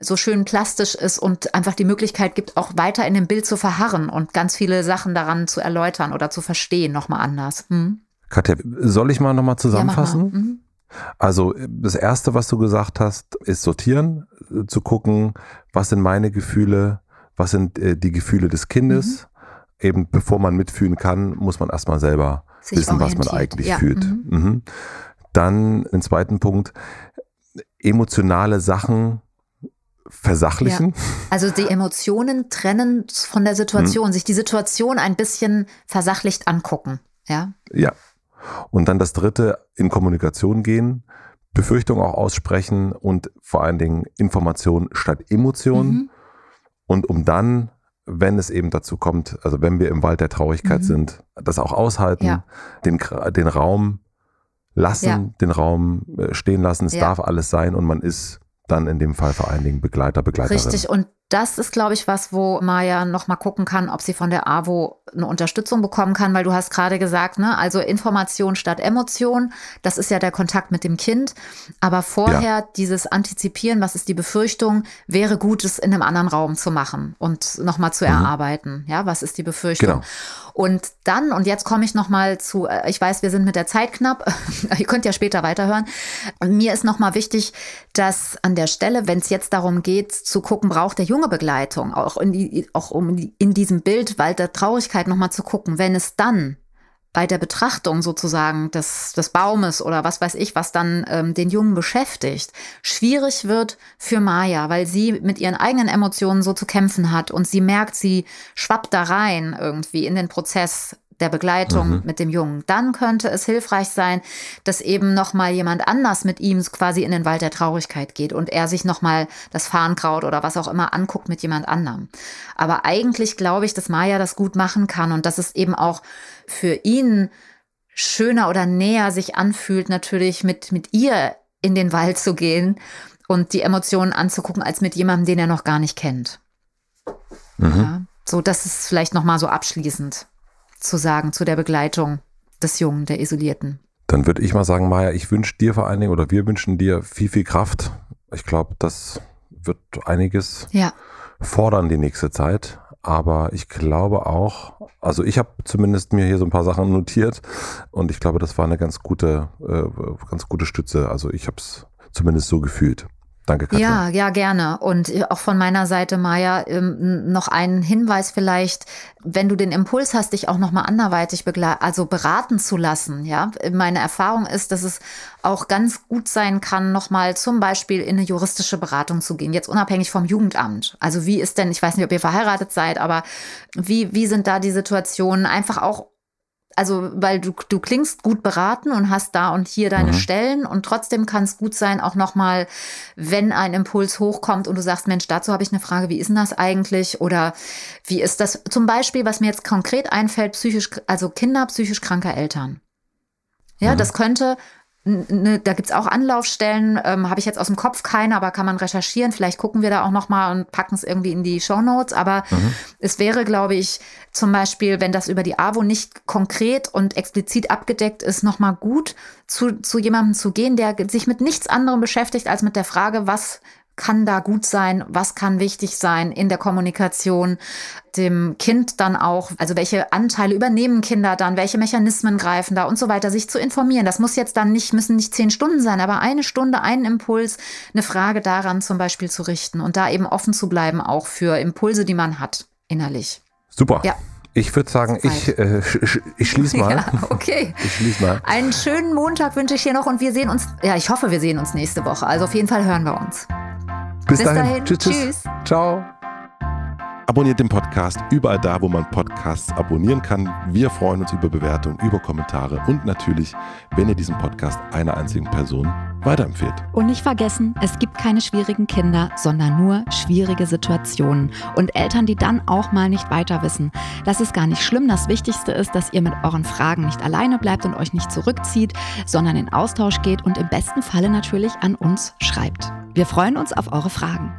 so schön plastisch ist und einfach die Möglichkeit gibt, auch weiter in dem Bild zu verharren und ganz viele Sachen daran zu erläutern oder zu verstehen, nochmal anders. Hm? Katja, soll ich mal nochmal zusammenfassen? Ja, mal. Mhm. Also das Erste, was du gesagt hast, ist sortieren, zu gucken, was sind meine Gefühle, was sind äh, die Gefühle des Kindes. Mhm. Eben bevor man mitfühlen kann, muss man erstmal selber Sich wissen, was man eigentlich ja. fühlt. Mhm. mhm. Dann den zweiten Punkt, emotionale Sachen versachlichen. Ja. Also die Emotionen trennen von der Situation, hm. sich die Situation ein bisschen versachlicht angucken. Ja. Ja. Und dann das dritte, in Kommunikation gehen, Befürchtungen auch aussprechen und vor allen Dingen Information statt Emotion. Mhm. Und um dann, wenn es eben dazu kommt, also wenn wir im Wald der Traurigkeit mhm. sind, das auch aushalten, ja. den, den Raum lassen, ja. den Raum äh, stehen lassen. Es ja. darf alles sein und man ist dann in dem Fall vor allen Dingen Begleiter, Begleiterin. Richtig, und das ist, glaube ich, was, wo Maya noch mal gucken kann, ob sie von der AWO eine Unterstützung bekommen kann, weil du hast gerade gesagt, ne, also Information statt Emotion, das ist ja der Kontakt mit dem Kind. Aber vorher ja. dieses Antizipieren, was ist die Befürchtung, wäre gut, es in einem anderen Raum zu machen und noch mal zu mhm. erarbeiten. Ja, was ist die Befürchtung? Genau. Und dann, und jetzt komme ich noch mal zu, äh, ich weiß, wir sind mit der Zeit knapp, ihr könnt ja später weiterhören. Mir ist noch mal wichtig, dass an der Stelle, wenn es jetzt darum geht, zu gucken, braucht der junge Begleitung, auch in, die, auch um in diesem Bild Wald der Traurigkeit noch mal zu gucken, wenn es dann bei der Betrachtung sozusagen des, des Baumes oder was weiß ich, was dann ähm, den Jungen beschäftigt, schwierig wird für Maya, weil sie mit ihren eigenen Emotionen so zu kämpfen hat und sie merkt, sie schwappt da rein irgendwie in den Prozess der Begleitung mhm. mit dem Jungen, dann könnte es hilfreich sein, dass eben noch mal jemand anders mit ihm quasi in den Wald der Traurigkeit geht und er sich noch mal das Farnkraut oder was auch immer anguckt mit jemand anderem. Aber eigentlich glaube ich, dass Maya das gut machen kann und dass es eben auch für ihn schöner oder näher sich anfühlt, natürlich mit, mit ihr in den Wald zu gehen und die Emotionen anzugucken, als mit jemandem, den er noch gar nicht kennt. Mhm. Ja, so, das ist vielleicht nochmal so abschließend zu sagen zu der Begleitung des Jungen, der Isolierten. Dann würde ich mal sagen, Maja, ich wünsche dir vor allen Dingen oder wir wünschen dir viel, viel Kraft. Ich glaube, das wird einiges ja. fordern die nächste Zeit. Aber ich glaube auch, also ich habe zumindest mir hier so ein paar Sachen notiert und ich glaube, das war eine ganz gute, äh, ganz gute Stütze. Also ich habe es zumindest so gefühlt. Danke, Katja. Ja, ja, gerne. Und äh, auch von meiner Seite, Maja, ähm, noch einen Hinweis vielleicht, wenn du den Impuls hast, dich auch nochmal anderweitig also beraten zu lassen. Ja, meine Erfahrung ist, dass es auch ganz gut sein kann, nochmal zum Beispiel in eine juristische Beratung zu gehen, jetzt unabhängig vom Jugendamt. Also wie ist denn, ich weiß nicht, ob ihr verheiratet seid, aber wie, wie sind da die Situationen? Einfach auch also weil du, du klingst gut beraten und hast da und hier deine mhm. Stellen und trotzdem kann es gut sein, auch nochmal, wenn ein Impuls hochkommt und du sagst, Mensch, dazu habe ich eine Frage, wie ist denn das eigentlich? Oder wie ist das zum Beispiel, was mir jetzt konkret einfällt, psychisch, also Kinder psychisch kranker Eltern. Ja, mhm. das könnte Ne, da gibt's auch Anlaufstellen, ähm, habe ich jetzt aus dem Kopf keine, aber kann man recherchieren. Vielleicht gucken wir da auch nochmal und packen es irgendwie in die Show Notes. Aber mhm. es wäre, glaube ich, zum Beispiel, wenn das über die AWO nicht konkret und explizit abgedeckt ist, nochmal gut zu, zu jemandem zu gehen, der sich mit nichts anderem beschäftigt als mit der Frage, was kann da gut sein, was kann wichtig sein in der Kommunikation, dem Kind dann auch, also welche Anteile übernehmen Kinder dann, welche Mechanismen greifen da und so weiter, sich zu informieren. Das muss jetzt dann nicht, müssen nicht zehn Stunden sein, aber eine Stunde, einen Impuls, eine Frage daran zum Beispiel zu richten und da eben offen zu bleiben, auch für Impulse, die man hat, innerlich. Super. Ja. Ich würde sagen, ich, äh, sch ich schließe mal. Ja, okay. Ich schließe mal. Einen schönen Montag wünsche ich hier noch und wir sehen uns, ja, ich hoffe, wir sehen uns nächste Woche. Also auf jeden Fall hören wir uns. Bis, Bis dahin. dahin. Tschüss, tschüss. tschüss. Ciao. Abonniert den Podcast überall da, wo man Podcasts abonnieren kann. Wir freuen uns über Bewertungen, über Kommentare und natürlich, wenn ihr diesen Podcast einer einzigen Person weiterempfehlt. Und nicht vergessen, es gibt keine schwierigen Kinder, sondern nur schwierige Situationen und Eltern, die dann auch mal nicht weiter wissen. Das ist gar nicht schlimm. Das Wichtigste ist, dass ihr mit euren Fragen nicht alleine bleibt und euch nicht zurückzieht, sondern in Austausch geht und im besten Falle natürlich an uns schreibt. Wir freuen uns auf eure Fragen.